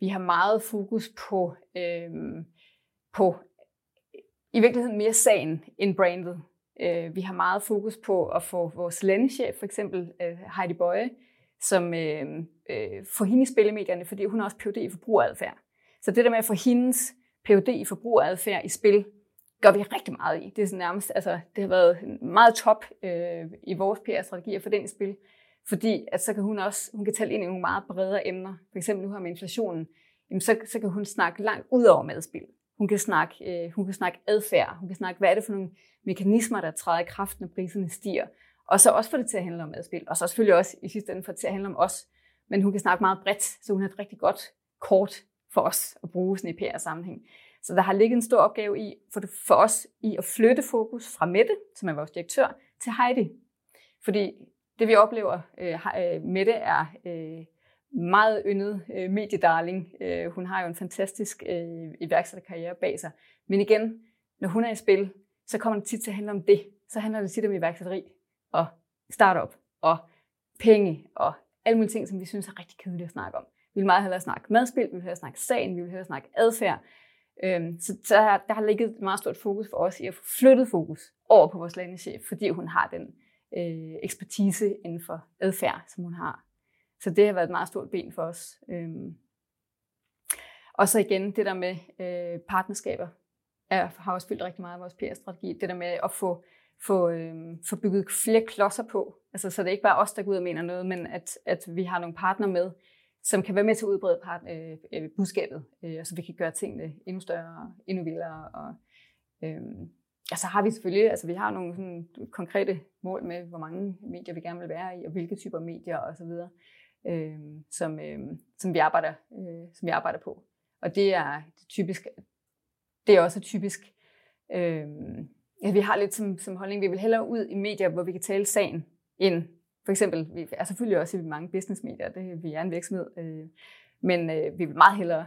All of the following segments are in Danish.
vi har meget fokus på, øh, på i virkeligheden mere sagen end brandet. Øh, vi har meget fokus på at få vores landeschef, for eksempel øh, Heidi Bøje, som øhm, øh, øh, får hende i spillemedierne, fordi hun har også Ph.D. i forbrugeradfærd. Så det der med at få hendes Ph.D. i forbrugeradfærd i spil, gør vi rigtig meget i. Det er sådan nærmest, altså, det har været meget top øh, i vores PR-strategi at få den i spil. Fordi at så kan hun også, hun kan tale ind i nogle meget bredere emner. For eksempel nu her med inflationen, jamen så, så kan hun snakke langt ud over madspil. Hun kan snakke, øh, hun kan snakke adfærd, hun kan snakke, hvad er det for nogle mekanismer, der træder i kraft, når priserne stiger. Og så også få det til at handle om madspil, og så selvfølgelig også i sidste ende få det til at handle om os. Men hun kan snakke meget bredt, så hun har et rigtig godt kort for os at bruge sådan i PR-sammenhæng. Så der har ligget en stor opgave i for, det, for os i at flytte fokus fra Mette, som er vores direktør, til Heidi. Fordi det vi oplever, øh, øh Mette er øh, meget yndet øh, mediedarling. Øh, hun har jo en fantastisk øh, iværksætterkarriere bag sig. Men igen, når hun er i spil, så kommer det tit til at handle om det. Så handler det tit om iværksætteri og startup og penge og alle mulige ting, som vi synes er rigtig kedelige at snakke om. Vi vil meget hellere snakke madspil, vi vil hellere snakke sagen, vi vil hellere snakke adfærd. Øhm, så der har, der har ligget et meget stort fokus for os i at få flyttet fokus over på vores landeschef, fordi hun har den øh, ekspertise inden for adfærd, som hun har. Så det har været et meget stort ben for os. Øhm. Og så igen, det der med øh, partnerskaber er, har også fyldt rigtig meget af vores PR-strategi. Det der med at få, få, øh, få bygget flere klodser på. Altså, så det er ikke bare os, der går ud og mener noget, men at, at vi har nogle partner med, som kan være med til at udbrede part, øh, øh, budskabet, øh, så vi kan gøre tingene endnu større, endnu vildere. Og, øh, Ja, så har vi selvfølgelig, altså vi har nogle sådan konkrete mål med, hvor mange medier vi gerne vil være i, og hvilke typer medier osv., øh, som, øh, som, vi arbejder, øh, som vi arbejder på. Og det er typisk, det er også typisk, øh, ja, vi har lidt som, som holdning, vi vil hellere ud i medier, hvor vi kan tale sagen, end for eksempel, vi er selvfølgelig også i mange businessmedier, det vi er en virksomhed, øh, men øh, vi vil meget hellere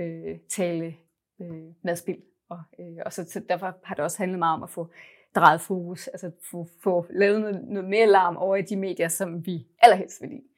øh, tale øh, madspil og, øh, og så, så derfor har det også handlet meget om at få drejet fokus, altså få, få lavet noget, noget mere larm over i de medier, som vi allerhelst vil lide.